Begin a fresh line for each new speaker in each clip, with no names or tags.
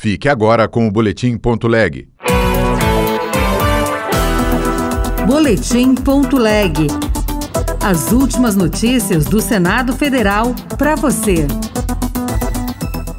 Fique agora com o Boletim Ponto Leg.
Boletim Ponto Leg. As últimas notícias do Senado Federal para você.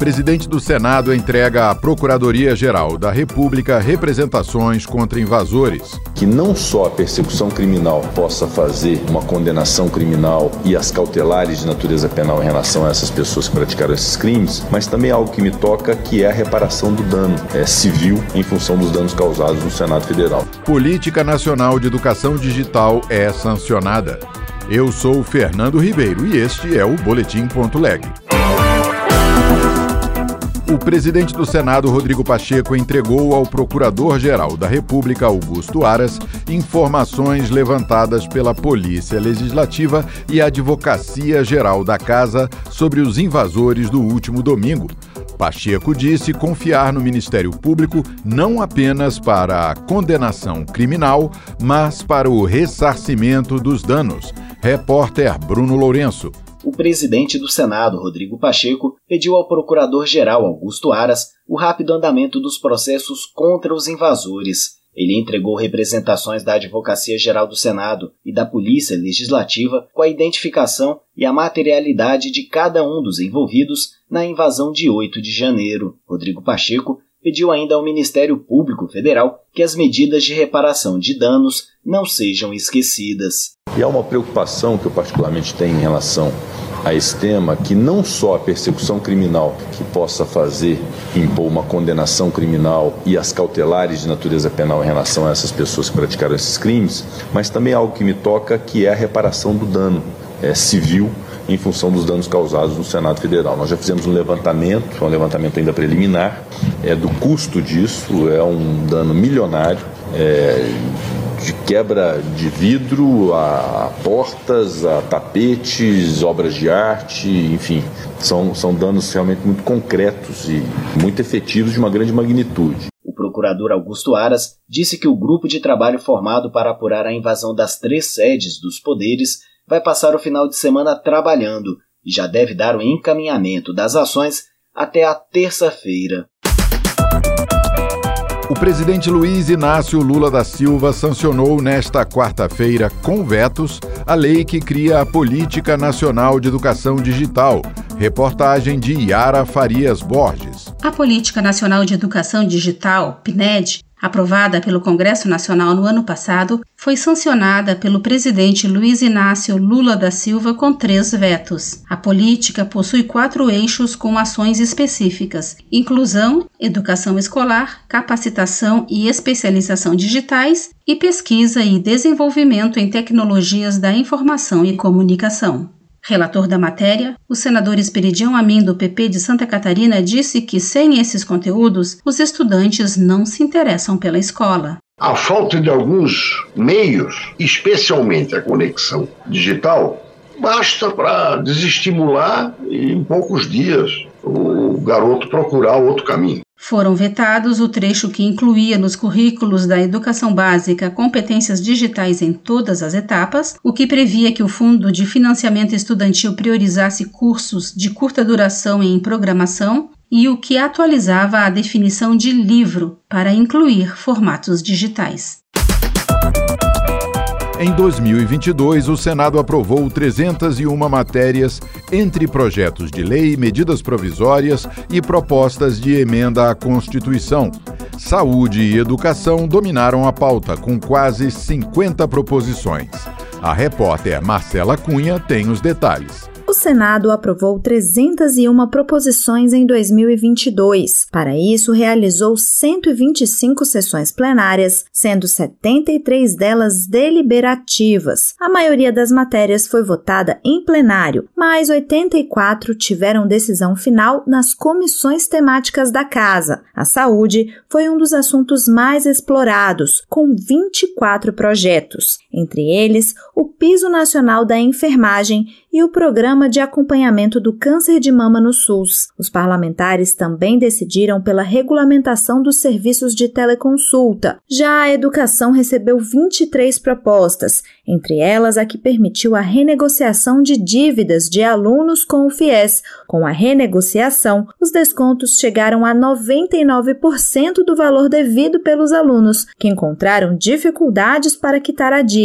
Presidente do Senado entrega à Procuradoria-Geral da República representações contra invasores.
Que não só a persecução criminal possa fazer uma condenação criminal e as cautelares de natureza penal em relação a essas pessoas que praticaram esses crimes, mas também algo que me toca, que é a reparação do dano é, civil em função dos danos causados no Senado Federal.
Política Nacional de Educação Digital é sancionada. Eu sou Fernando Ribeiro e este é o Boletim Ponto Leg. O presidente do Senado, Rodrigo Pacheco, entregou ao Procurador-Geral da República, Augusto Aras, informações levantadas pela Polícia Legislativa e Advocacia Geral da Casa sobre os invasores do último domingo. Pacheco disse confiar no Ministério Público não apenas para a condenação criminal, mas para o ressarcimento dos danos. Repórter Bruno Lourenço
o presidente do Senado, Rodrigo Pacheco, pediu ao procurador-geral Augusto Aras o rápido andamento dos processos contra os invasores. Ele entregou representações da Advocacia Geral do Senado e da Polícia Legislativa com a identificação e a materialidade de cada um dos envolvidos na invasão de 8 de janeiro. Rodrigo Pacheco pediu ainda ao Ministério Público Federal que as medidas de reparação de danos não sejam esquecidas.
E há uma preocupação que eu particularmente tenho em relação a esse tema, que não só a persecução criminal que possa fazer impor uma condenação criminal e as cautelares de natureza penal em relação a essas pessoas que praticaram esses crimes, mas também algo que me toca, que é a reparação do dano é, civil em função dos danos causados no Senado Federal. Nós já fizemos um levantamento, um levantamento ainda preliminar, é, do custo disso, é um dano milionário. É, de quebra de vidro a portas, a tapetes, obras de arte, enfim, são, são danos realmente muito concretos e muito efetivos de uma grande magnitude.
O procurador Augusto Aras disse que o grupo de trabalho formado para apurar a invasão das três sedes dos poderes vai passar o final de semana trabalhando e já deve dar o encaminhamento das ações até a terça-feira.
O presidente Luiz Inácio Lula da Silva sancionou nesta quarta-feira, com vetos, a lei que cria a Política Nacional de Educação Digital. Reportagem de Yara Farias Borges.
A Política Nacional de Educação Digital, PNED, aprovada pelo Congresso Nacional no ano passado, foi sancionada pelo presidente Luiz Inácio Lula da Silva com três vetos. A política possui quatro eixos com ações específicas: inclusão, educação escolar, capacitação e especialização digitais e pesquisa e desenvolvimento em tecnologias da informação e comunicação. Relator da matéria, o senador Esperidião Amin, do PP de Santa Catarina, disse que sem esses conteúdos, os estudantes não se interessam pela escola.
A falta de alguns meios, especialmente a conexão digital, basta para desestimular em poucos dias o garoto procurar outro caminho.
Foram vetados o trecho que incluía nos currículos da educação básica competências digitais em todas as etapas, o que previa que o Fundo de Financiamento Estudantil priorizasse cursos de curta duração em programação e o que atualizava a definição de livro para incluir formatos digitais.
Em 2022, o Senado aprovou 301 matérias entre projetos de lei, medidas provisórias e propostas de emenda à Constituição. Saúde e educação dominaram a pauta, com quase 50 proposições. A repórter Marcela Cunha tem os detalhes
Senado aprovou 301 proposições em 2022. Para isso, realizou 125 sessões plenárias, sendo 73 delas deliberativas. A maioria das matérias foi votada em plenário, mas 84 tiveram decisão final nas comissões temáticas da Casa. A saúde foi um dos assuntos mais explorados, com 24 projetos, entre eles o Piso Nacional da Enfermagem e o Programa de acompanhamento do câncer de mama no SUS. Os parlamentares também decidiram pela regulamentação dos serviços de teleconsulta. Já a educação recebeu 23 propostas, entre elas a que permitiu a renegociação de dívidas de alunos com o FIES. Com a renegociação, os descontos chegaram a 99% do valor devido pelos alunos, que encontraram dificuldades para quitar a